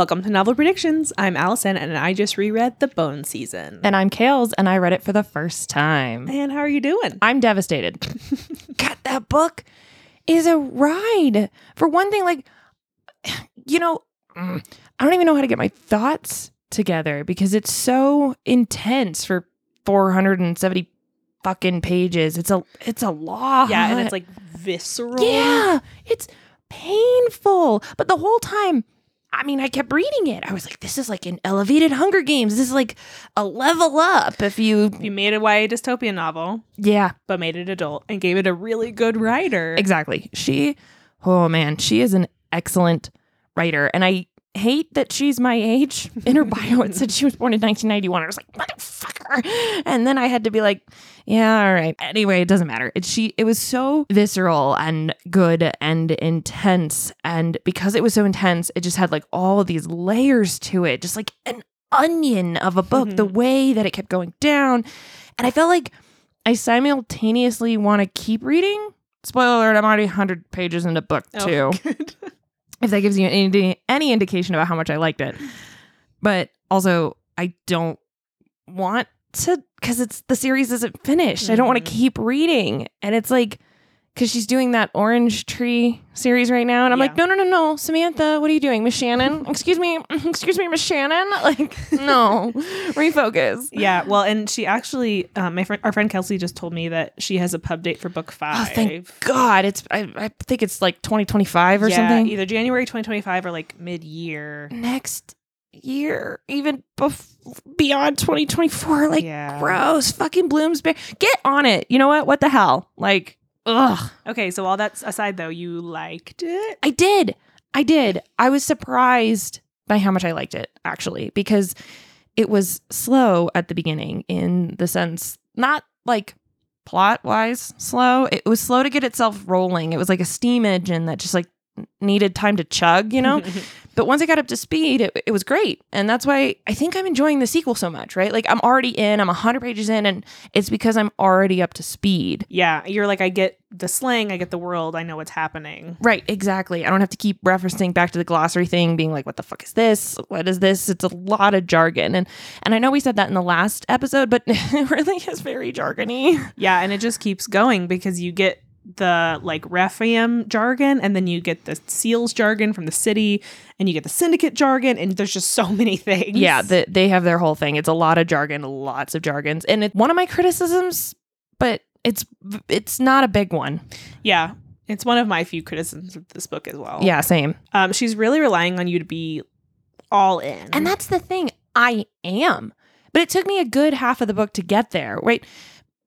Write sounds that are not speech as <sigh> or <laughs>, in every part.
Welcome to Novel Predictions. I'm Alyson, and I just reread The Bone Season. And I'm Kales, and I read it for the first time. And how are you doing? I'm devastated. <laughs> God, that book is a ride. For one thing, like, you know, I don't even know how to get my thoughts together because it's so intense for 470 fucking pages. It's a it's a lot. Yeah, and it's like visceral. Yeah, it's painful. But the whole time, I mean, I kept reading it. I was like, this is like an elevated Hunger Games. This is like a level up if you. You made a YA dystopian novel, Yeah, but made it adult and gave it a really good writer. exactly. She, oh man, she is an excellent writer. And I hate that she's my age. <laughs> In her bio, it said she was born in 1991. I was like, motherfucker. And then I had to be like, yeah, all right. Anyway, it doesn't matter. It she it was so visceral and good and intense. And because it was so intense, it just had like all these layers to it, just like an onion of a book, the mm-hmm. way that it kept going down. And I felt like I simultaneously want to keep reading. Spoiler alert, I'm already 100 pages into book oh, two Oh, <laughs> good. If that gives you any any indication about how much I liked it. But also, I don't want to because it's the series isn't finished. I don't want to mm-hmm. keep reading, and it's like because she's doing that Orange Tree series right now, and I'm like, no, no, no, no, Samantha, what are you doing, Miss Shannon? <laughs> excuse me, <laughs> excuse me, Miss Shannon. <laughs> Like, no, refocus. Yeah, well, and she actually, um, my friend, our friend Kelsey just told me that she has a pub date for book Oh, five. thank God! It's I, I think it's like 2025 or yeah, something. either January 2025 or like mid year. next year, even bef- beyond 2024. Like, Yeah. gross. Fucking Bloomsbury. Get on it. You know what? What the hell? Like, ugh. Okay, so all that aside, though, you liked it. I did. I did. I was surprised by how much I liked it, actually, because it was slow at the beginning in the sense, not like plot wise slow. It was slow to get itself rolling. It was like a steam engine that just like needed time to chug, you know? <laughs> But once I got up to speed, it, it was great. And that's why I think I'm enjoying the sequel so much, right? Like I'm already in, I'm 100 pages in, and it's because I'm already up to speed. yeah, you're like, I get the slang, I get the world, I know what's happening. Right, exactly. I don't have to keep referencing back to the glossary thing, being like, what the fuck is this? What is this? It's a lot of jargon. And and I know we said that in the last episode, but <laughs> it really is very jargony. Yeah, and it just keeps going because you get the like Rephaim jargon, and then you get the Seals jargon from the city, and you get the Syndicate jargon, and there's just so <laughs> many things. Yeah, the, they have their whole thing. It's a lot of jargon, lots of jargons. And it's one of my criticisms, but it's it's not a big one. yeah. It's one of my few criticisms of this book as well. Yeah, same. Um, she's really relying on you to be all in. And that's the thing. I am. But it took me a good half of the book to get there. Right.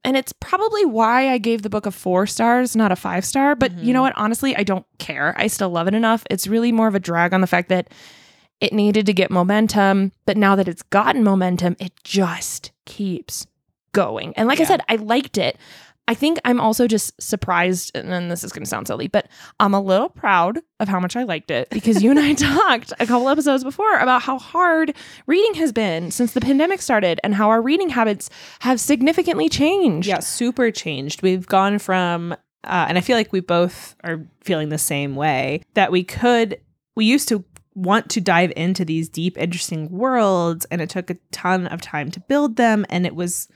And it's probably why I gave the book a four stars, not a five star. But you know Mhm. what? Honestly, I don't care. I still love it enough. It's really more of a drag on the fact that it needed to get momentum. But now that it's gotten momentum, it just keeps going. And like I said, I liked it. I think I'm also just surprised, and then this is going to sound silly, but I'm a little proud of how much I liked it because you and I <laughs> talked a couple episodes before about how hard reading has been since the pandemic started and how our reading habits have significantly changed. yeah, super changed. We've gone from, uh, and I feel like we both are feeling the same way that we could, we used to want to dive into these deep, interesting worlds, and it took a ton of time to build them, and it was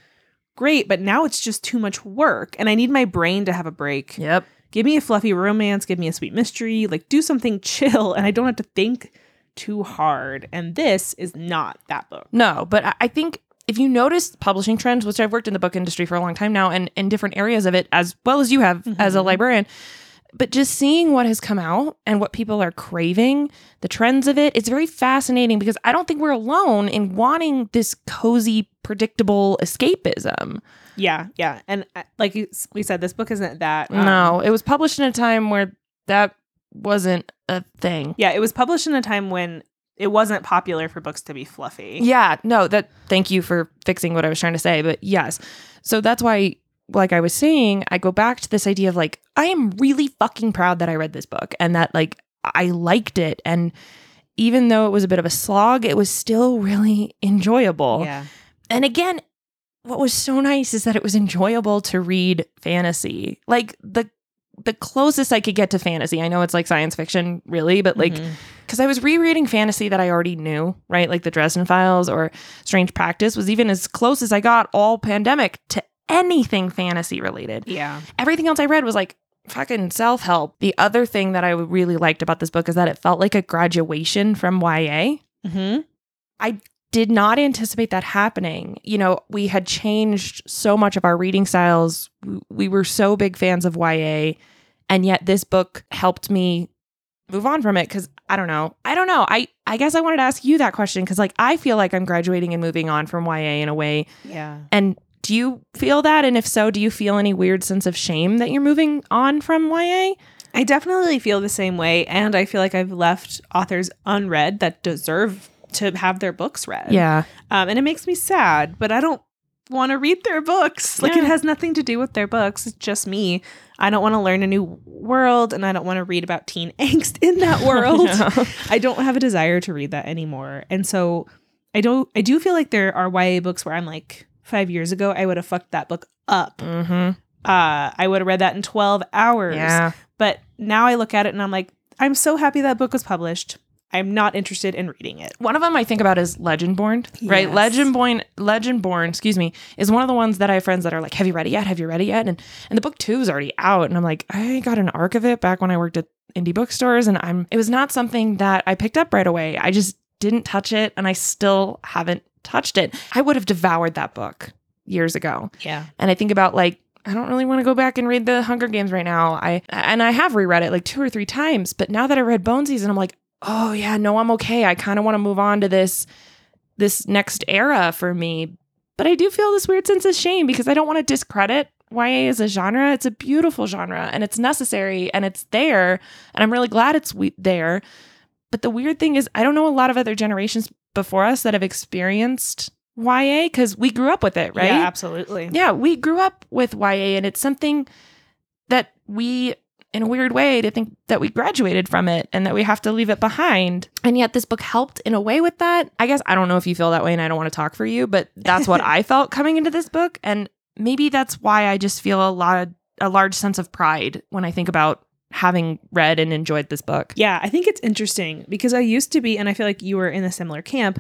great, but now it's just too much work, and I need my brain to have a break. Yep. Give me a fluffy romance, give me a sweet mystery, like do something <laughs> chill, and I don't have to think too hard. And this is not that book. No, but I- think if you notice publishing trends, which I've worked in the book industry for a long time now and in different areas of it, as well as you have as a Mhm. librarian, but just seeing what has come out and what people are craving, the trends of it, it's very fascinating because I don't think we're alone in wanting this cozy, predictable escapism. Yeah, yeah, and uh, like you- we said, this book isn't that. um, no, it was published in a time where that wasn't a thing. Yeah, it was published in a time when it wasn't popular for books to be fluffy. Yeah, no, that thank you for fixing what I was trying to say, but yes. So that's why like I was saying, I go back to this idea of like I am really fucking proud that I read this book and that like I liked it and even though it was a bit of a slog, it was still really enjoyable. Yeah. And again, what was so nice is that it was enjoyable to read fantasy. Like the the closest I could get to fantasy. I know it's like science fiction, really, but like mm-hmm. because I was rereading fantasy that I already knew, right? Like the Dresden Files or Strange Practice was even as close as I got all pandemic to anything fantasy related. yeah. Everything else I read was like fucking self help. The other thing that I really liked about this book is that it felt like a graduation from YA. Mm-hmm. I did not anticipate that happening. You know, we had changed so much of our reading styles. We were so big fans of YA, and yet this book helped me move on from it because I don't know. I don't know. I I guess I wanted to ask you that question because like I feel like I'm graduating and moving on from YA in a way. Yeah. And do you feel that? And if so, do you feel any weird sense of shame that you're moving on from YA? I definitely feel the same way. And I feel like I've left authors unread that deserve to have their books read. Yeah. Um, and it makes me sad, but I don't want to read their books. Like Yeah. it has nothing to do with their books. It's just me. I don't want to learn a new world and I don't want to read about teen <laughs> angst in that <laughs> world. I don't have a desire to read that anymore. And so I don't I do feel like there are YA books where I'm like 5 years ago I would have fucked that book up. mm-hmm. Uh I would have read that in 12 hours. Yeah. But now I look at it and I'm like I'm so happy that book was published. I'm not interested in reading it. One of them I think about is Legendborn, right? Yes. Legendborn, Legendborn, excuse me, is one of the ones that I have friends that are like, "Have you read it yet? Have you read it yet?" And and the book two is already out, and I'm like, I got an arc of it back when I worked at indie bookstores, and I'm it was not something that I picked up right away. I just didn't touch it, and I still haven't touched it. I would have devoured that book years ago, Yeah. and I think about like. I don't really want to go back and read the Hunger Games right now. I and I have reread it like two or three times, but now that I read Bonesies and I'm like, oh yeah, no, I'm okay. I kind of want to move on to this this next era for me. But I do feel this weird sense of shame because I don't want to discredit YA as a genre. It's a beautiful genre and it's necessary and it's there. And I'm really glad it's we- there. But the weird thing is, I don't know a lot of other generations before us that have experienced YA because we grew up with it, right? Yeah, absolutely. Yeah, we grew up with YA and it's something that we in a weird way to think that we graduated from it and that we have to leave it behind. And yet this book helped in a way with that. I guess I don't know if you feel that way and I don't want to talk for you, but that's what <laughs> I felt coming into this book and maybe that's why I just feel a lot of, a large sense of pride when I think about having read and enjoyed this book. Yeah, I think it's interesting because I used to be, and I feel like you were in a similar camp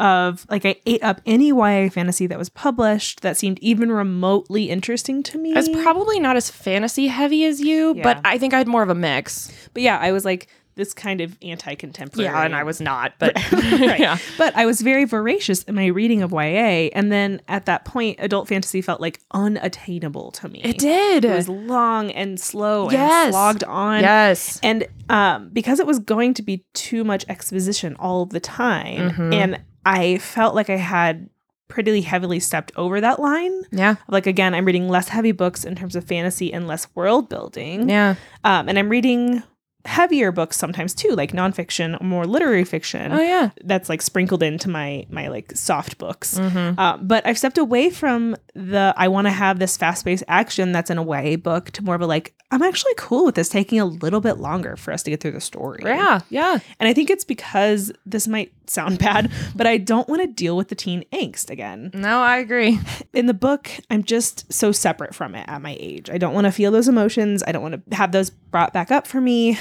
of like I ate up any YA fantasy that was published that seemed even remotely interesting to me. I was probably not as fantasy heavy as you, Yeah. but I think I had more of a mix. but yeah, I was like this kind of anti-contemporary. Yeah, and I was not, but <laughs> right. <laughs> yeah. But I was very voracious in my reading of YA, and then at that point, adult fantasy felt like unattainable to me. It did. It was long and slow Yes. and slogged on. yes. And um, because it was going to be too much exposition all the time, Mhm. and I felt like I had pretty heavily stepped over that line. Yeah. Like again, I'm reading less heavy books in terms of fantasy and less world building. Yeah. Um, and I'm reading heavier books sometimes too, like nonfiction or more literary fiction. Oh yeah. That's like sprinkled into my my like soft books. Mm-hmm. Uh, but I've stepped away from the I want to have this fast paced action that's in a way book to more of a like I'm actually cool with this taking a little bit longer for us to get through the story. Yeah. Yeah. And I think it's because this might sound bad, but I don't want to deal with the teen angst again. No, I agree. In the book, I'm just so separate from it at my age. I don't want to feel those emotions. I don't want to have those brought back up for me.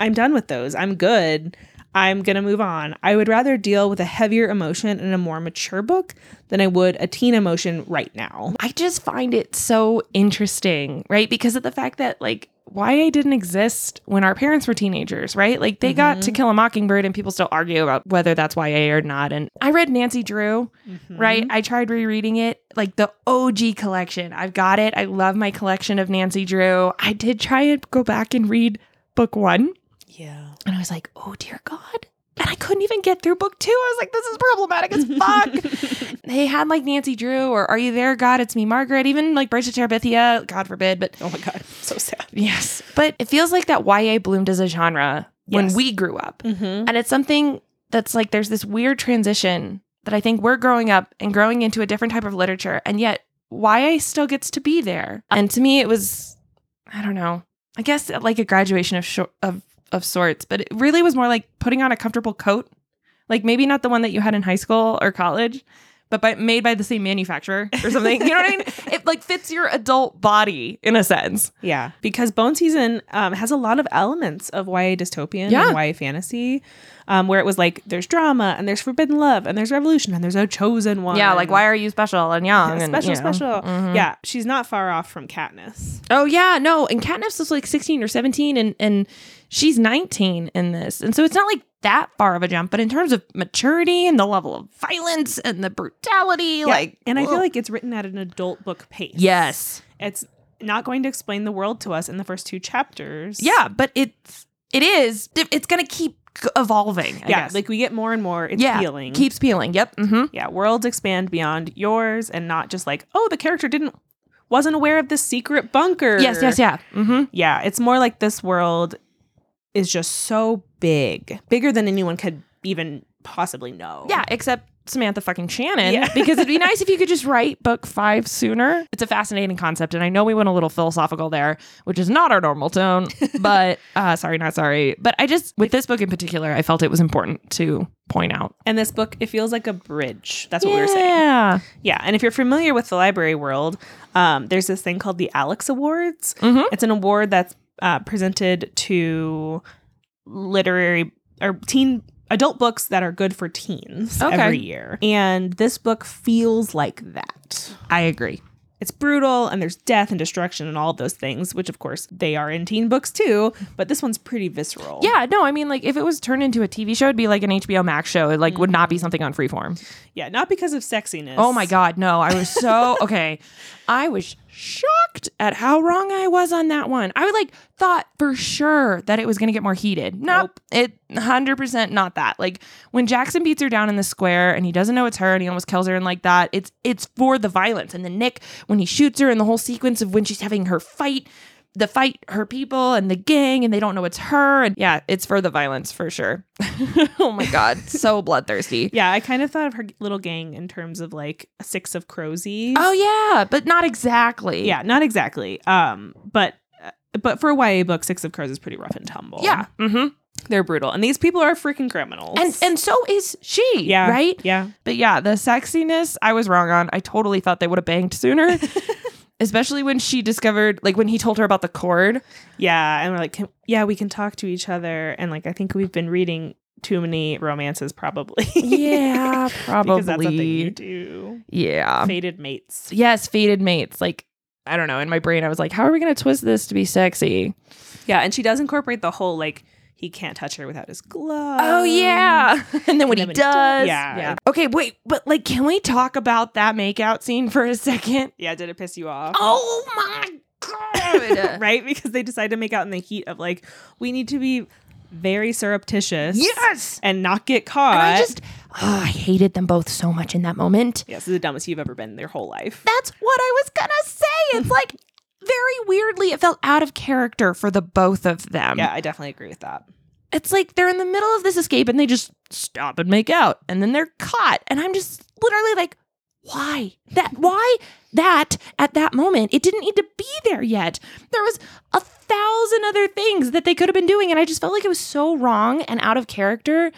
I'm done with those. I'm good. I'm going to move on. I would rather deal with a heavier emotion in a more mature book than I would a teen emotion right now. I just find it so interesting, right? Because of the fact that like YA didn't exist when our parents were teenagers, right? Like they got To mm-hmm. Kill a Mockingbird and people still argue about whether that's YA or not. And I read Nancy Drew, mm-hmm. right? I tried rereading it, like the OG collection. I've got it. I love my collection of Nancy Drew. I did try and go back and read book one. Yeah. And I was like, oh dear God. And I couldn't even get through book two. I was like, this is problematic as <laughs> fuck. they had like Nancy Drew or Are You There, God? It's Me, Margaret, even like Bridge to Terabithia, God forbid. But Oh my God. So sad. yes. But it feels like that YA bloomed as a genre when Yes. we grew up. Mm-hmm. And it's something that's like there's this weird transition that I think we're growing up and growing into a different type of literature. And yet YA still gets to be there. And to me, it was, I don't know, I guess like a graduation of, shor- of, of sorts, but it really was more like putting on a comfortable coat. Like maybe not the one that you had in high school or college, but by, made by the same manufacturer or something. you know what I mean? <laughs> It like fits your adult body in a sense. Yeah, because Bone Season um, has a lot of elements of YA dystopian Yeah. and YA fantasy, um, where it was like there's drama and there's forbidden love and there's revolution and there's a chosen one. Yeah, like why are you special and young and special, you know. special. Mhm. Yeah, she's not far off from Katniss. Oh yeah, no, and Katniss is like 16 or 17 and and she's 19 in this. And so it's not like that far of a jump, but in terms of maturity and the level of violence and the brutality, Yeah, like and I feel like it's written at an adult book pace. yes. it's not going to explain the world to us in the first two chapters. Yeah, but it's it is it's going to keep evolving. I yeah, guess. like we get more and more. It's yeah, peeling. keeps peeling. Yep. Mm-hmm. yeah, worlds expand beyond yours, and not just like, oh, the character didn't wasn't aware of this secret bunker. Yes, yes, yeah. Mm-hmm. Yeah, it's more like this world is just so big, bigger than anyone could even possibly know. Yeah, except Samantha fucking Shannon. Yeah. because it'd be <laughs> nice if you could just write book five sooner. It's a fascinating concept, and I know we went a little philosophical there, which is not our normal tone. <laughs> But uh, sorry, not sorry. But I just with this book in particular, I felt it was important to point out. And this book, it feels like a bridge. That's what we were saying. Yeah. Yeah, and if you're familiar with the library world, um, there's this thing called the Alex Awards. Mhm. It's an award that's uh, presented to literary or teen adult books that are good for teens Okay. every year. And this book feels like that. I agree. It's brutal and there's death and destruction and all those things, which of course they are in teen books too, but this one's pretty visceral. Yeah, no, I mean, like if it was turned into a TV show, it'd be like an HBO Max show. It like would not be something on Freeform. Yeah, not because of sexiness. Oh my god, no! I was so <laughs> okay. I was shocked at how wrong I was on that one. I would like thought for sure that it was going to get more heated. Nope, it hundred percent not that. Like when Jaxon beats her down in the square and he doesn't know it's her and he almost kills her and like that. It's it's for the violence. And then Nick when he shoots her and the whole sequence of when she's having her fight. The fight, her people and the gang, and they don't know it's her. And yeah, it's for the violence for sure. <laughs> oh my God. So <laughs> bloodthirsty. Yeah, I kind of thought of her little gang in terms of like six of Crozies. Oh yeah, but not exactly. Yeah, not exactly. Um, but uh, but for a YA book, Six of Crows is pretty rough and tumble. Yeah. Mm-hmm. they're brutal, and these people are freaking criminals. And and so is she. yeah, Right. Yeah, But yeah, the sexiness I was wrong on. I totally thought they would have banged sooner. <laughs> Especially when she discovered, like when he told her about the cord. yeah, and we're like, can, yeah, we can talk to each other, and like I think we've been reading too many romances, probably. Yeah, Probably <laughs> because that's you do. Yeah. faded mates. Yes, faded mates. Like I don't know. In my brain, I was like, how are we gonna twist this to be sexy? Yeah, and she does incorporate the whole like he can't touch her without his glove. Oh yeah. <laughs> and then when then he when he does. does- yeah. Okay, wait, but like, can we talk about that makeout scene for a second? yeah. Did it piss you off? Oh my god. <laughs> right? Because they decide to make out in the heat of like, we need to be very surreptitious. Yes. And not get caught. And I just, oh, I hated them both so much in that moment. Yes, this is the dumbest you've ever been in your whole life. That's what I was gonna say. It's <laughs> like very weirdly, it felt out of character for the both of them. yeah, I definitely agree with that. It's like they're in the middle of this escape and they just stop and make out, and then they're caught. And I'm just literally like, why? That why that at that moment? It didn't need to be there yet. There was a thousand other things that they could have been doing, and I just felt like it was so wrong and out of character.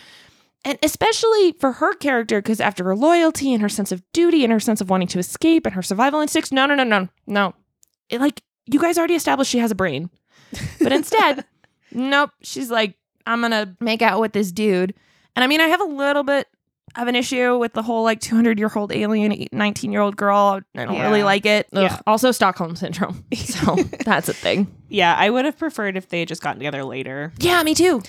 And especially for her character, because after her loyalty and her sense of duty and her sense of wanting to escape and her survival instincts, no, no, no, no, no. It, like, you guys already established she has a brain. But instead, <laughs> nope, she's like, I'm to make out with this dude. And I mean, I have a little bit of an issue with the whole like 200 year old alien, 19 year old girl. I don't Yeah. really like it. Yeah. Also, Stockholm syndrome. <laughs> So that's a thing. Yeah, I would have preferred if they had just gotten together later. Yeah, me too.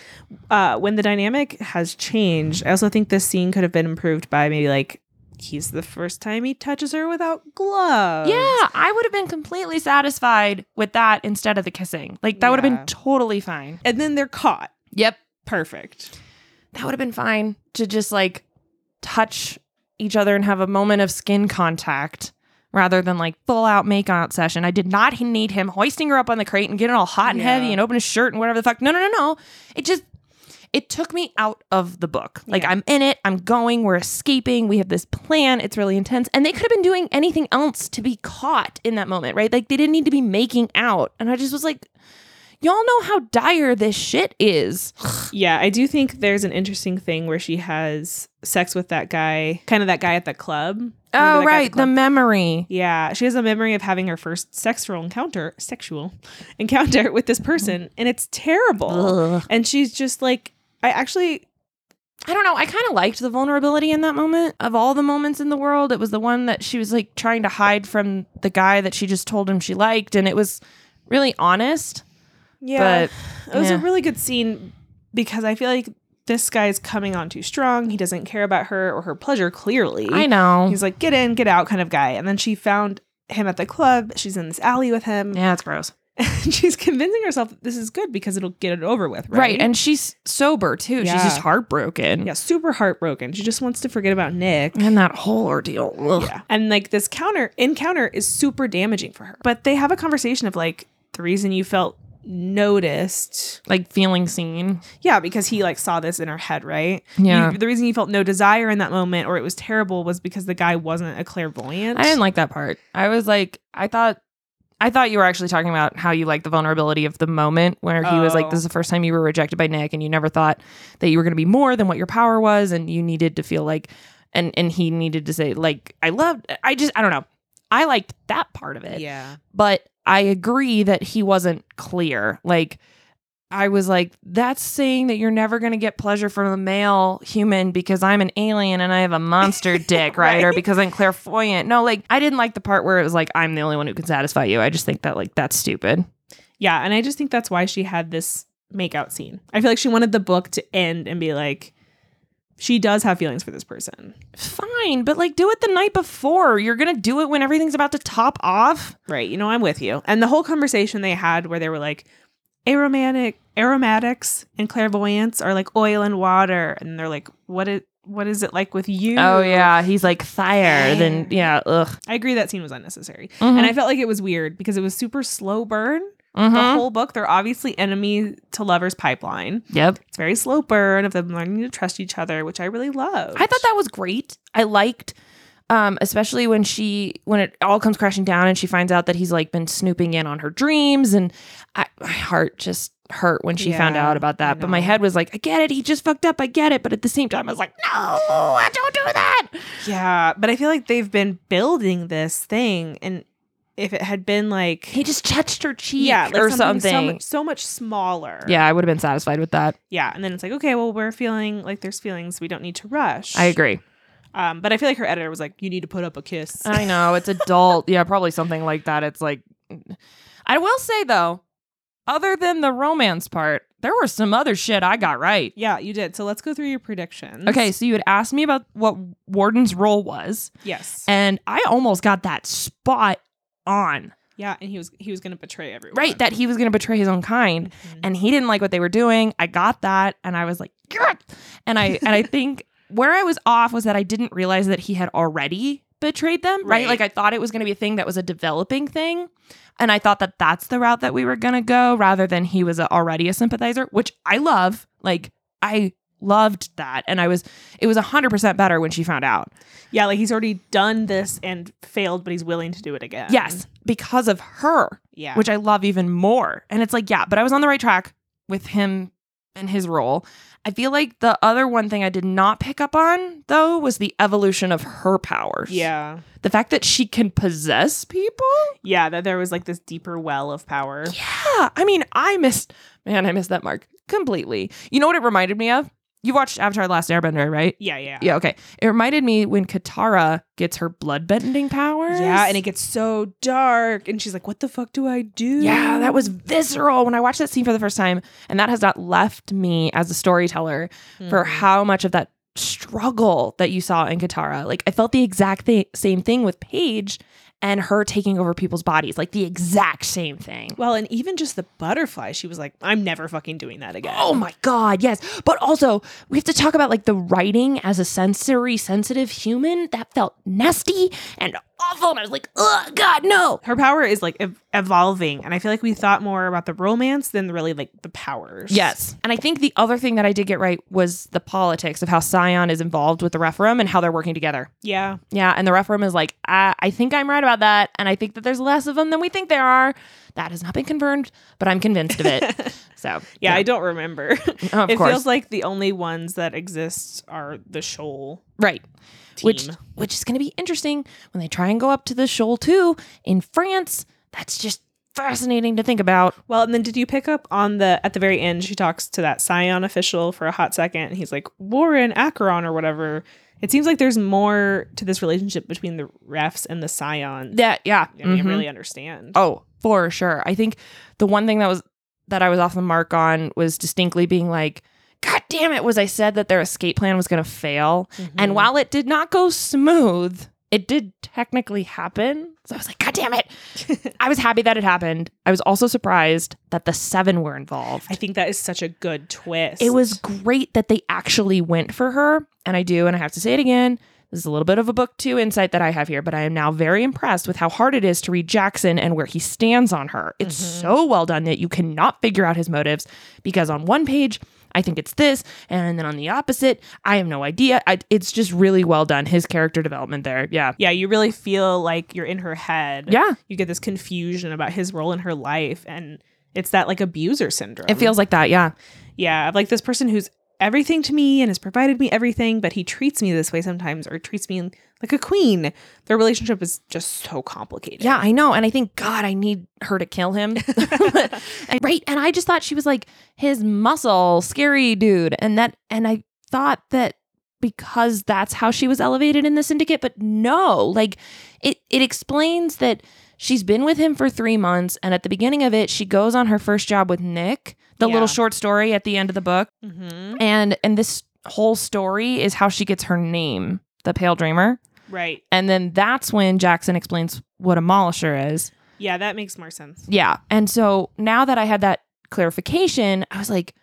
Uh, when the dynamic has changed, I also think this scene could have been improved by maybe like he's the first time he touches her without gloves. Yeah, I would have been completely satisfied with that instead of the kissing. Like, that would have been totally fine. And then they're caught. Yep. Perfect. That would have been fine to just like touch each other and have a moment of skin contact rather than like full out makeout session. I did not need him hoisting her up on the crate and getting all hot and Yeah. heavy and open his shirt and whatever the fuck. No, no, no, no. It just it took me out of the book. Like Yeah. I'm in it, I'm going, we're escaping, we have this plan, it's really intense. And they could have been doing anything else to be caught in that moment, right? Like they didn't need to be making out. And I just was like, y'all know how dire this shit is. <sighs> Yeah, I do think there's an interesting thing where she has sex with that guy, kind of that guy at the club. Remember Oh, that guy at right. The club? memory. yeah, she has a memory of having her first sexual encounter, sexual <laughs> encounter with this person, and it's terrible. Ugh. And she's just like, I actually, I don't know. I kind of liked the vulnerability in that moment. Of all the moments in the world, it was the one that she was like trying to hide from the guy that she just told him she liked. And it was really honest. yeah, But it was yeah. a really good scene because I feel like this guy's coming on too strong. He doesn't care about her or her pleasure. Clearly, I know. He's like, get in, get out kind of guy. And then she found him at the club. She's in this alley with him. Yeah, it's gross. <laughs> And she's convincing herself that this is good because it'll get it over with, right? Right. And she's sober too. She's just heartbroken. yeah, super heartbroken. She just wants to forget about Nick. And that whole ordeal. Ugh. Yeah. And like this counter encounter is super damaging for her. But they have a conversation of like the reason you felt noticed. Like feeling seen. Yeah, because he like saw this in her head, right? Yeah. You- the reason you felt no desire in that moment or it was terrible was because the guy wasn't a clairvoyant. I didn't like that part. I was like, I thought. I thought you were actually talking about how you like the vulnerability of the moment where he was like, Oh. This is the first time you were rejected by Nick and you never thought that you were gonna be more than what your power was and you needed to feel like and and he needed to say, like, I loved I just I don't know. I liked that part of it. Yeah. But I agree that he wasn't clear. Like I was like, that's saying that you're never going to get pleasure from a male human because I'm an alien and I have a monster <laughs> dick, right? Or because I'm clairvoyant. No, like, I didn't like the part where it was like, I'm the only one who can satisfy you. I just think that, like, that's stupid. Yeah, and I just think that's why she had this makeout scene. I feel like she wanted the book to end and be like, she does have feelings for this person. Fine, but like, do it the night before. You're going to do it when everything's about to top off. Right. You know, I'm with you. And the whole conversation they had where they were like, amaurotic amaurotics and clairvoyance are like oil and water. And they're like, what it what is it like with you? Oh, yeah. He's like, fire. Then, yeah, ugh. I agree that scene was unnecessary. Mhm. And I felt like it was weird because it was super slow burn. The Mhm. whole book, they're obviously enemy to lovers pipeline. Yep. It's very slow burn of them learning to trust each other, which I really love. I thought that was great. I liked um especially when she when it all comes crashing down and she finds out that he's like been snooping in on her dreams and I, my heart just hurt when she found out about that. But my head was like, I get it. He just fucked up. I get it. But at the same time, I was like, no, i don't do that. Yeah, but I feel like they've been building this thing, and if it had been like, He just touched her cheek yeah, like or something, something. So, much, so much smaller. yeah, I would have been satisfied with that. yeah, and then it's like, okay, well, we're feeling like there's feelings. We don't need to rush. I agree. Um, but I feel like her editor was like, you need to put up a kiss. I know it's adult. yeah, probably something like that. It's like, I will say though, other than the romance part, there were some other shit I got right. yeah, you did. So let's go through your predictions. Okay, so you had asked me about what Warden's role was, Yes. and I almost got that spot on. yeah, and he was he was gonna betray everyone. Right, that he was going to betray his own kind, Mhm. and he didn't like what they were doing. I got that, and I was like, "Yeah." and I and I <laughs> think where I was off was that I didn't realize that he had already betrayed them. Right, Right. like I thought it was going to be a thing that was a developing thing. And I thought that that's the route that we were going to go rather than he was a, already a sympathizer, which I love. Like, I loved that. And I was, it was 100% better when she found out. Yeah, like he's already done this and failed, but he's willing to do it again. Yes, because of her, Yeah. which I love even more. And it's like, yeah, but I was on the right track with him and his role. I feel like the other one thing I did not pick up on, though, was the evolution of her powers. yeah. The fact that she can possess people. Yeah, that there was like this deeper well of power. Yeah. I mean, I missed, man, I missed that mark completely. You know what it reminded me of? You watched Avatar The Last Airbender, right? Yeah, yeah. Yeah, okay. It reminded me when Katara gets her bloodbending powers. Yeah, and it gets so dark, and she's like, "What the fuck do I do?" Yeah, that was visceral when I watched that scene for the first time. And that has not left me as a storyteller for Mhm. how much of that struggle that you saw in Katara. Like, I felt the exact thi- same thing with Paige and her taking over people's bodies. Like, the exact same thing. Well, and even just the butterfly, she was like, "I'm never fucking doing that again." Oh my God, yes. But also, we have to talk about like the writing as a sensory sensitive human. That felt nasty and awful. And I was like, oh God, no. her power is like ev- evolving, and I feel like we thought more about the romance than really like the powers. Yes. And I think the other thing that I did get right was the politics of how Scion is involved with the Rephaim and how they're working together. Yeah. Yeah. And the Rephaim is like, I, I think I'm right about that. And I think that there's less of them than we think there are. That has not been confirmed, but I'm convinced of it. <laughs> So Yeah, I don't remember. of it course, feels like the only ones that exist are the Sheol right. Team. Which which is going to be interesting when they try and go up to the Sheol too in France. That's just fascinating to think about. well, and then did you pick up on the at the very end? She talks to that Scion official for a hot second, and he's like Warren Acheron or whatever. It seems like there's more to this relationship between the refs and the Scion. That yeah, I mean, mhm. really understand. Oh, for sure. I think the one thing that was that I was off the mark on was distinctly being like, God damn it, was I said that their escape plan was gonna fail. And Mhm. while it did not go smooth, it did technically happen. So I was like, God damn it. <laughs> I was happy that it happened. I was also surprised that the seven were involved. I think that is such a good twist. It was great that they actually went for her. And I do, and I have to say it again. This is a little bit of a book two insight that I have here, but I am now very impressed with how hard it is to read Jaxon and where he stands on her. It's Mhm. so well done that you cannot figure out his motives because on one page, I think it's this, and then on the opposite, I have no idea. I, it's just really well done. His character development there. Yeah. Yeah, you really feel like you're in her head. Yeah. You get this confusion about his role in her life and it's that like abuser syndrome. It feels like that. Yeah. yeah, of like this person who's everything to me and has provided me everything, but he treats me this way sometimes or treats me like a queen. Their relationship is just so complicated. Yeah, I know. And I think, God, I need her to kill him. <laughs> And- right. And I just thought she was like his muscle, scary dude. And that, and I thought that because that's how she was elevated in the syndicate, but no, like it, it explains that she's been with him for three months. And at the beginning of it, she goes on her first job with Nick, the Yeah. little short story at the end of the book. hmm And, and this whole story is how she gets her name, the Pale Dreamer. Right. And then that's when Jaxon explains what a mollisher is. Yeah, that makes more sense. Yeah. And so now that I had that clarification, I was like,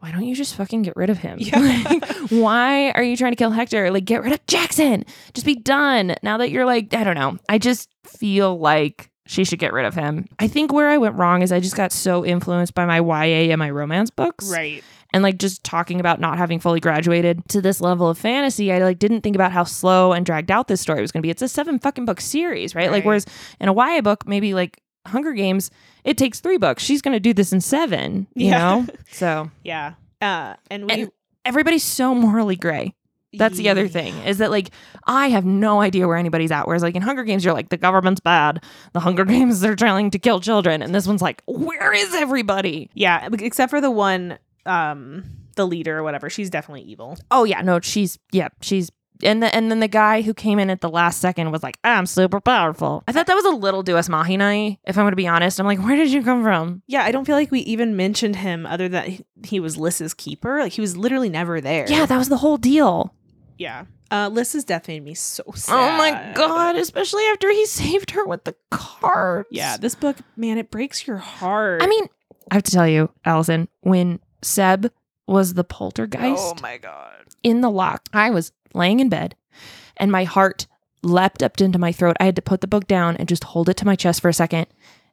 why don't you just fucking get rid of him? Yeah. <laughs> Like, why are you trying to kill Hector? Like, get rid of Jaxon. Just be done. Now that you're like, I don't know. I just feel like she should get rid of him. I think where I went wrong is I just got so influenced by my YA and my romance books. Right. And like just talking about not having fully graduated to this level of fantasy, I like didn't think about how slow and dragged out this story was going to be. It's a seven fucking book series, right? Like whereas in a YA book, maybe like Hunger Games, it takes three books. She's going to do this in seven, you Yeah. know? <laughs> So Yeah. Uh and we And everybody's so morally gray. That's the other thing is that like I have no idea where anybody's at. Whereas like in Hunger Games, you're like the government's bad. The Hunger Games they're trying to kill children, and this one's like, where is everybody? Yeah, except for the one um the leader or whatever. She's definitely evil. Oh yeah, no, she's yeah, she's and the, and then the guy who came in at the last second was like, I'm super powerful. I thought that was a little Deus Machina, if I'm gonna be honest. I'm like, where did you come from? Yeah, I don't feel like we even mentioned him other than he- was Liss's keeper. Like he was literally never there. Yeah, that was the whole deal. yeah. Uh, Liss's death made me so sad. Oh my god, especially after he saved her with the cards. Yeah, this book, man, it breaks your heart. I mean, I have to tell you, Alyson, when Seb was the poltergeist oh my god. in the lock, I was laying in bed and my heart leapt up into my throat. I had to put the book down and just hold it to my chest for a second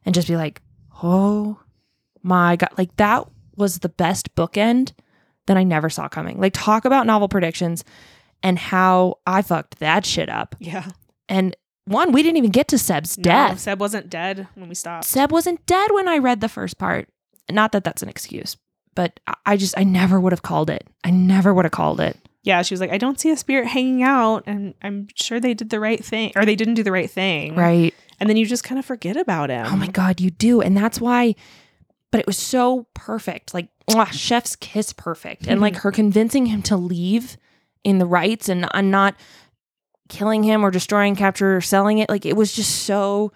and just be like, oh my God. Like that was the best bookend that I never saw coming. Like, talk about novel predictions and how I fucked that shit up. Yeah. And one, we didn't even get to Seb's No, death. Seb wasn't dead when we stopped. Seb wasn't dead when I read the first part. Not that that's an excuse, but I- just, I never would have called it. I never would have called it. Yeah, she was like, I don't see a spirit hanging out, and I'm sure they did the right thing, or they didn't do the right thing. Right. And then you just kind of forget about him. Oh my God, you do. And that's why, but it was so perfect. Like, mwah, chef's kiss perfect. And like mm-hmm. her convincing him to leave in the rights and, and not killing him or destroying, capture, or selling it. Like, it was just so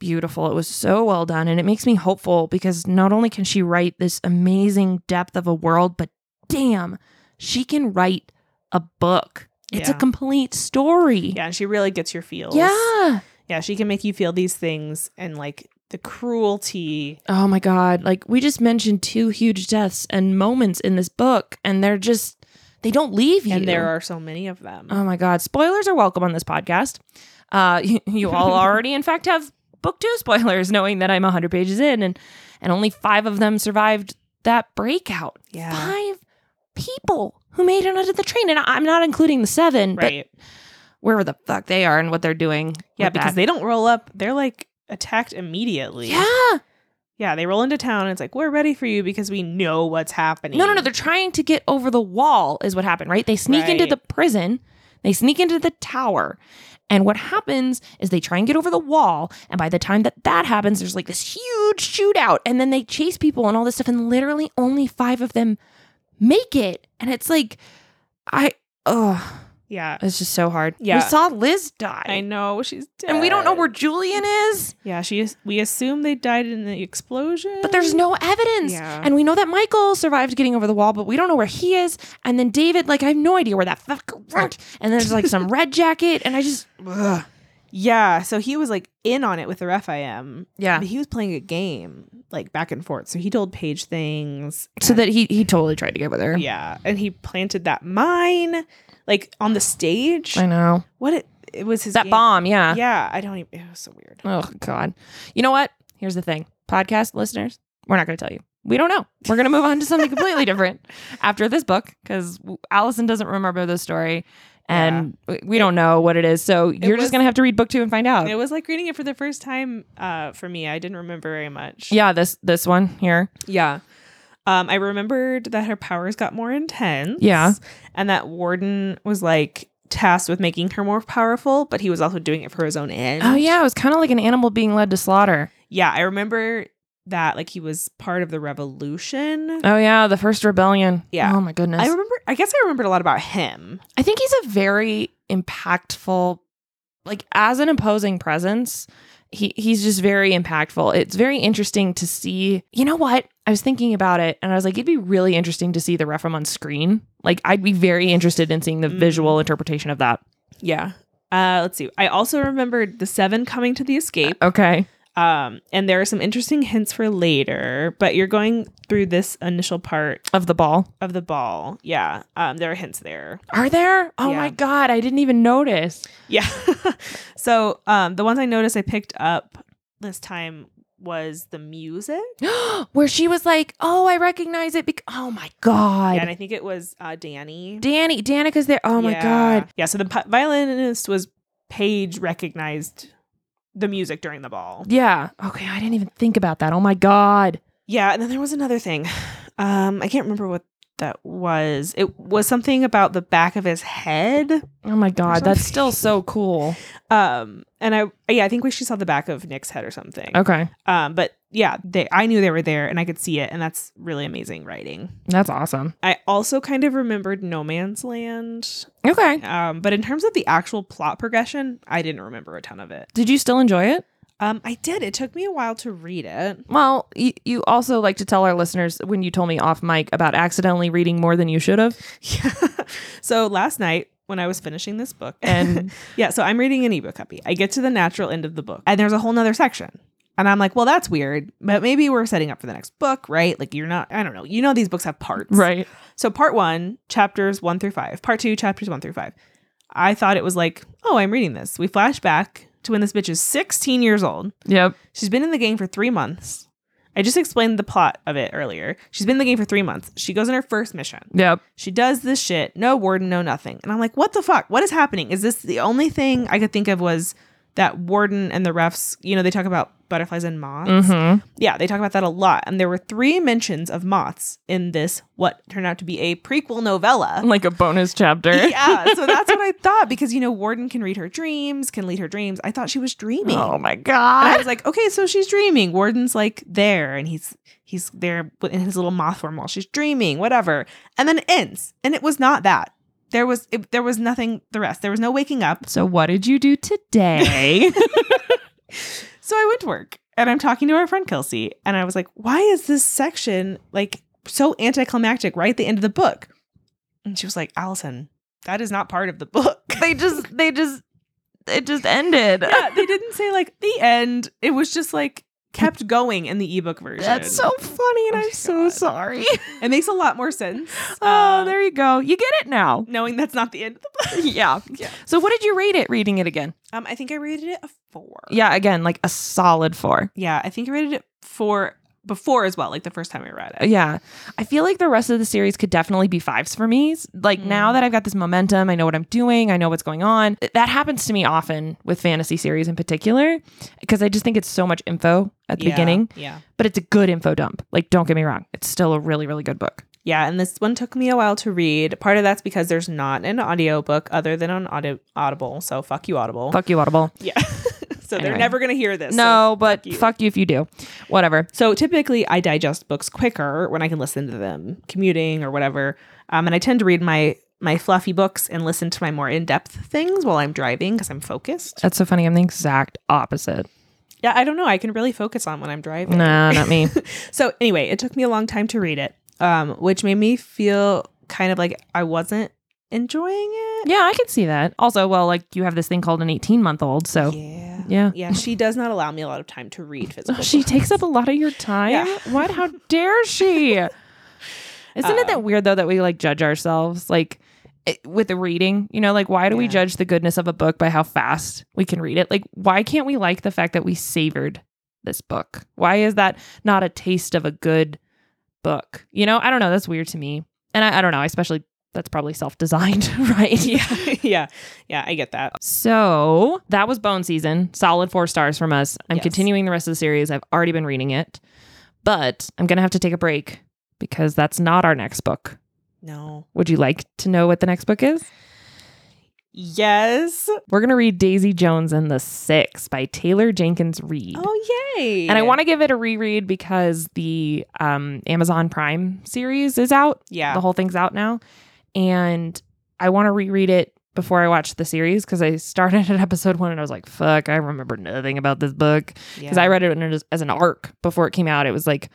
beautiful. It was so well done. And it makes me hopeful because not only can she write this amazing depth of a world, but damn, she can write a book. It's a complete story. Yeah, and she really gets your feels. Yeah. Yeah, she can make you feel these things and like the cruelty. Oh my God. Like, we just mentioned two huge deaths and moments in this book, and they're just, they don't leave you. And there are so many of them. Oh my God. Spoilers are welcome on this podcast. Uh, <laughs> you, you all <laughs> already, in fact, have book two spoilers, <laughs> knowing that I'm 100 pages in, and, and only five of them survived that breakout. Yeah. Five people who made it onto the train. And I'm not including the seven, right. but wherever the fuck they are and what they're doing. Yeah, because that. they don't roll up. They're like attacked immediately. Yeah. Yeah, they roll into town and it's like, we're ready for you because we know what's happening. No, no, no. They're trying to get over the wall, is what happened, right? They sneak into the prison, they sneak into the tower. And what happens is they try and get over the wall. And by the time that that happens, there's like this huge shootout. And then they chase people and all this stuff. And literally only five of them make it. And it's like, I, oh, Yeah. it's just so hard. Yeah. We saw Liss die. I know she's dead. and we don't know where Julian is, Yeah, she is. We assume they died in the explosion, but there's no evidence. Yeah. And we know that Michael survived getting over the wall, but we don't know where he is. And then David, like, I have no idea where that fucker went. And there's like some <laughs> red jacket, and I just, ugh. Yeah, so he was like in on it with the Rephaim. yeah. But he was playing a game like back and forth. So he told Paige things. So that he he totally tried to get with her. yeah, and he planted that mine like on the stage. I know What it it was his that game- bomb. Yeah. Yeah, I don't even. It was so weird. Oh God. You know what? Here's the thing, podcast listeners, we're not going to tell you. We don't know. We're going to move on to something completely different <laughs> after this book because Alyson doesn't remember the story. And we- we don't know what it is. So you're was- just going to have to read book two and find out. It was like reading it for the first time uh, for me. I didn't remember very much. yeah, this this one here. Yeah. Um, I remembered that her powers got more intense. Yeah. And that Warden was like tasked with making her more powerful, but he was also doing it for his own end. Oh yeah, it was kind of like an animal being led to slaughter. Yeah. I remember that like he was part of the revolution. Oh yeah, the first rebellion. Yeah. Oh my goodness. I remember, I guess I remembered a lot about him. I think he's a very impactful, like as an imposing presence. He he's just very impactful. It's very interesting to see. You know what? I was thinking about it, and I was like, it'd be really interesting to see the Rephaim on screen. Like, I'd be very interested in seeing the Mm. visual interpretation of that. Yeah. Uh, let's see. I also remembered the seven coming to the escape. Okay. Um, and there are some interesting hints for later, but you're going through this initial part Of the ball. of the ball. Yeah. Um, there are hints there. Are there? Oh Yeah. my god, I didn't even notice. Yeah. <laughs> so um, the ones I noticed I picked up this time was the music. <gasps> Where she was like, "Oh, I recognize it." Bec- oh my god. Yeah, and I think it was uh, Danny. Danny, Danica's there. Oh my god. Yeah, so the pi- violinist was Paige recognized the music during the ball. Yeah. Okay, I didn't even think about that. Oh my god. Yeah, and then there was another thing. <sighs> Um, I can't remember what that was. It was something about the back of his head. Oh my god, that's still so cool. Um, and I yeah, I think we she saw the back of Nick's head or something. Okay. Um, but yeah, they I knew they were there and I could see it, and that's really amazing writing. That's awesome. I also kind of remembered No Man's Land. Okay. Um, but in terms of the actual plot progression, I didn't remember a ton of it. Did you still enjoy it? Um, I did. It took me a while to read it. Well, you, you also like to tell our listeners when you told me off mic about accidentally reading more than you should have. Yeah. <laughs> so last night when I was finishing this book, <laughs> And yeah, so I'm reading an ebook copy. I get to the natural end of the book, and there's a whole nother section. And I'm like, well, that's weird, but maybe we're setting up for the next book, right? Like, you're not, I don't know. You know, these books have parts. right. So, part one, chapters one through five. Part two, chapters one through five. I thought it was like, oh, I'm reading this. We flash back to when this bitch is 16 years old. Yep. She's been in the game for three months. I just explained the plot of it earlier. She's been in the game for three months. She goes on her first mission. Yep. She does this shit. No warden, no nothing. And I'm like, what the fuck? What is happening? Is this the only thing I could think of was that warden and the refs, you know, they talk about butterflies and moths. Mm-hmm. Yeah, they talk about that a lot. And there were three mentions of moths in this, what turned out to be a prequel novella. Like a bonus chapter. yeah, so <laughs> that's what I thought because, you know, Warden can read her dreams, can lead her dreams. I thought she was dreaming. Oh my And I was like, okay, so she's dreaming. Warden's like there, and he's he's there in his little moth form while she's dreaming, whatever. And then it ends, and it was not that. There was it, there was nothing. The rest. There was no waking up. So what did you do today? <laughs> So I went to work, and I'm talking to our friend Kelsey, and I was like, why is this section like so anticlimactic right at the end of the book? And she was like, Alyson, that is not part of the book. <laughs> they just they just it just ended. yeah, they didn't say like the end. It was just like kept going in the ebook version. That's so funny and Oh I'm my so sorry. <laughs> It makes a lot more sense. <laughs> oh, uh, there you go. You get it now. knowing that's not the end of the book. <laughs> yeah. Yeah. So what did you rate it reading it again? Um, I think I rated it a four. Yeah, again, like a solid 4. Yeah, I think I rated it four before as well, like the first time I read it. Yeah. I feel like the rest of the series could definitely be fives for me. Like Mm. now that I've got this momentum, I know what I'm doing, I know what's going on. That happens to me often with fantasy series in particular because I just think it's so much info at the Yeah, beginning, Yeah. but it's a good info dump. Like don't get me wrong, it's still a really really good book. Yeah, and this one took me a while to read. Part of that's because there's not an audiobook other than on audio- Audible. So fuck you, Audible. Fuck you Audible. Yeah. <laughs> so they're never going to hear this. so No, but you. fuck you if you do. Whatever. So typically, I digest books quicker when I can listen to them commuting or whatever. Um, and I tend to read my my fluffy books and listen to my more in depth things while I'm driving because I'm focused. That's so funny. I'm the exact opposite. Yeah, I don't know. I can really focus on when I'm driving. Nah, not me. <laughs> So anyway, it took me a long time to read it, um, which made me feel kind of like I wasn't enjoying it. yeah, I can see that. Also, well, like you have this thing called an 18 month old, so Yeah. yeah. Yeah, she does not allow me a lot of time to read <laughs> physical. She books. takes up a lot of your time. Yeah. <laughs> What? How dare she? <laughs> Isn't it Uh, that weird though that we like judge ourselves like it, with the reading? You know, like why do we judge the goodness of a book by how fast we can read it? Like why can't we like the fact that we savored this book? Why is that not a taste of a good book? You know, I don't know. That's weird to me, and I, I don't know. I Especially that's probably self-designed, <laughs> right? yeah, <laughs> yeah, yeah. I get that. So that was Bone Season. Solid four stars from us. I'm Yes. continuing the rest of the series. I've already been reading it, but I'm going to have to take a break because that's not our next book. No. Would you like to know what the next book is? Yes. We're going to read Daisy Jones and the Six by Taylor Jenkins Reid. Oh yay! And I want to give it a reread because the um, Amazon Prime series is out. Yeah. The whole thing's out now. And I want to reread it before I watch the series because I started <laughs> at episode one and I was like, fuck, I remember nothing about this book. Because I read it as, as an arc before it came out. It was like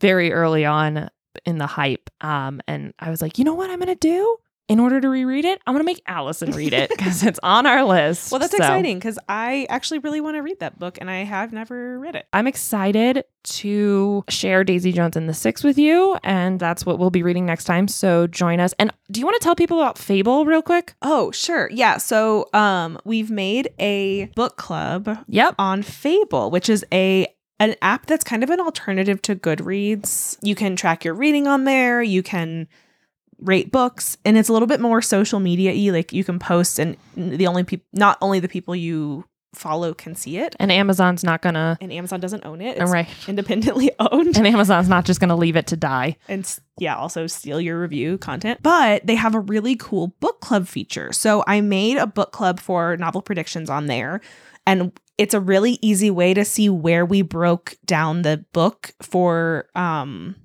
very early on in the hype. Um, and I was like, you know what I'm going to do? In order to reread it, I'm going to make Alyson read it because it's on our list. Well, that's So- exciting because I actually really want to read that book and I have never read it. I'm excited to share Daisy Jones and the Six with you, and that's what we'll be reading next time. So join us. And do you want to tell people about Fable real quick? Oh, sure. Yeah. So, um, we've made a book club Yep. on Fable, which is a an app that's kind of an alternative to Goodreads. You can track your reading on there. You can rate books, and it's a little bit more social media y. Like you can post, and the only people, not only the people you follow, can see it. And Amazon's not gonna. And Amazon doesn't own it. It's right. <laughs> independently <laughs> owned. And Amazon's not just gonna leave it to die. and yeah, also steal your review content. But they have a really cool book club feature. So I made a book club for novel predictions on there, and it's a really easy way to see where we broke down the book for um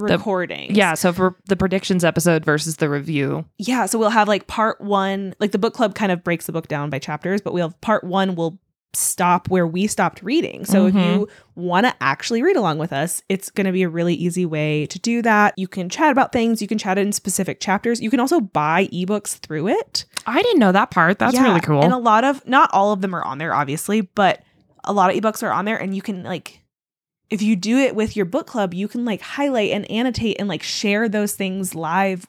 recordings. Yeah. So for the predictions episode versus the review. Yeah, so we'll have like part 1, like the book club kind of breaks the book down by chapters, but we'll have part 1 will stop where we stopped reading. So if Mhm. you want to actually read along with us, it's going to be a really easy way to do that. You can chat about things, you can chat in specific chapters. You can also buy ebooks through it. I didn't know that part. That's Yeah, really cool. And a lot of not all of them are on there obviously, but a lot of ebooks are on there and you can like if you do it with your book club, you can like highlight and annotate and like share those things live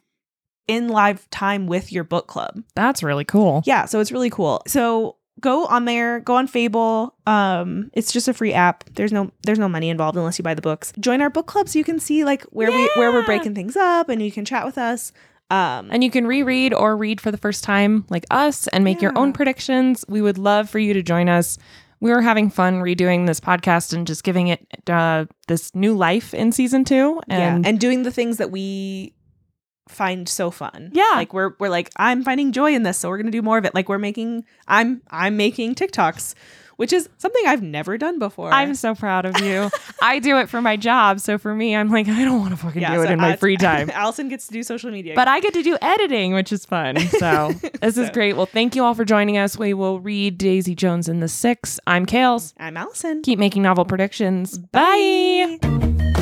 in live time with your book club. That's really cool. Yeah, so it's really cool. So go on there, go on Fable. Um, it's just a free app. There's no there's no money involved unless you buy the books. Join our book club so you can see like where we where we're breaking things up and you can chat with us. Um, And you can reread or read for the first time, like us, and make your own predictions. We would love for you to join us. We were having fun redoing this podcast and just giving it uh, this new life in season two. And yeah, and doing the things that we find so fun. Yeah. like we're we're like I'm finding joy in this, so we're gonna do more of it. Like we're making I'm I'm making TikToks, which is something I've never done before. I'm so proud of you. <laughs> I do it for my job. So for me, I'm like, I don't want to fucking do it so in my free time. <laughs> Alyson gets to do social media, But I get to do editing, which is fun. <laughs> So this is great. Well, thank you all for joining us. We will read Daisy Jones and the Six. I'm Kales. I'm Alyson. Keep making novel predictions. Bye. Bye.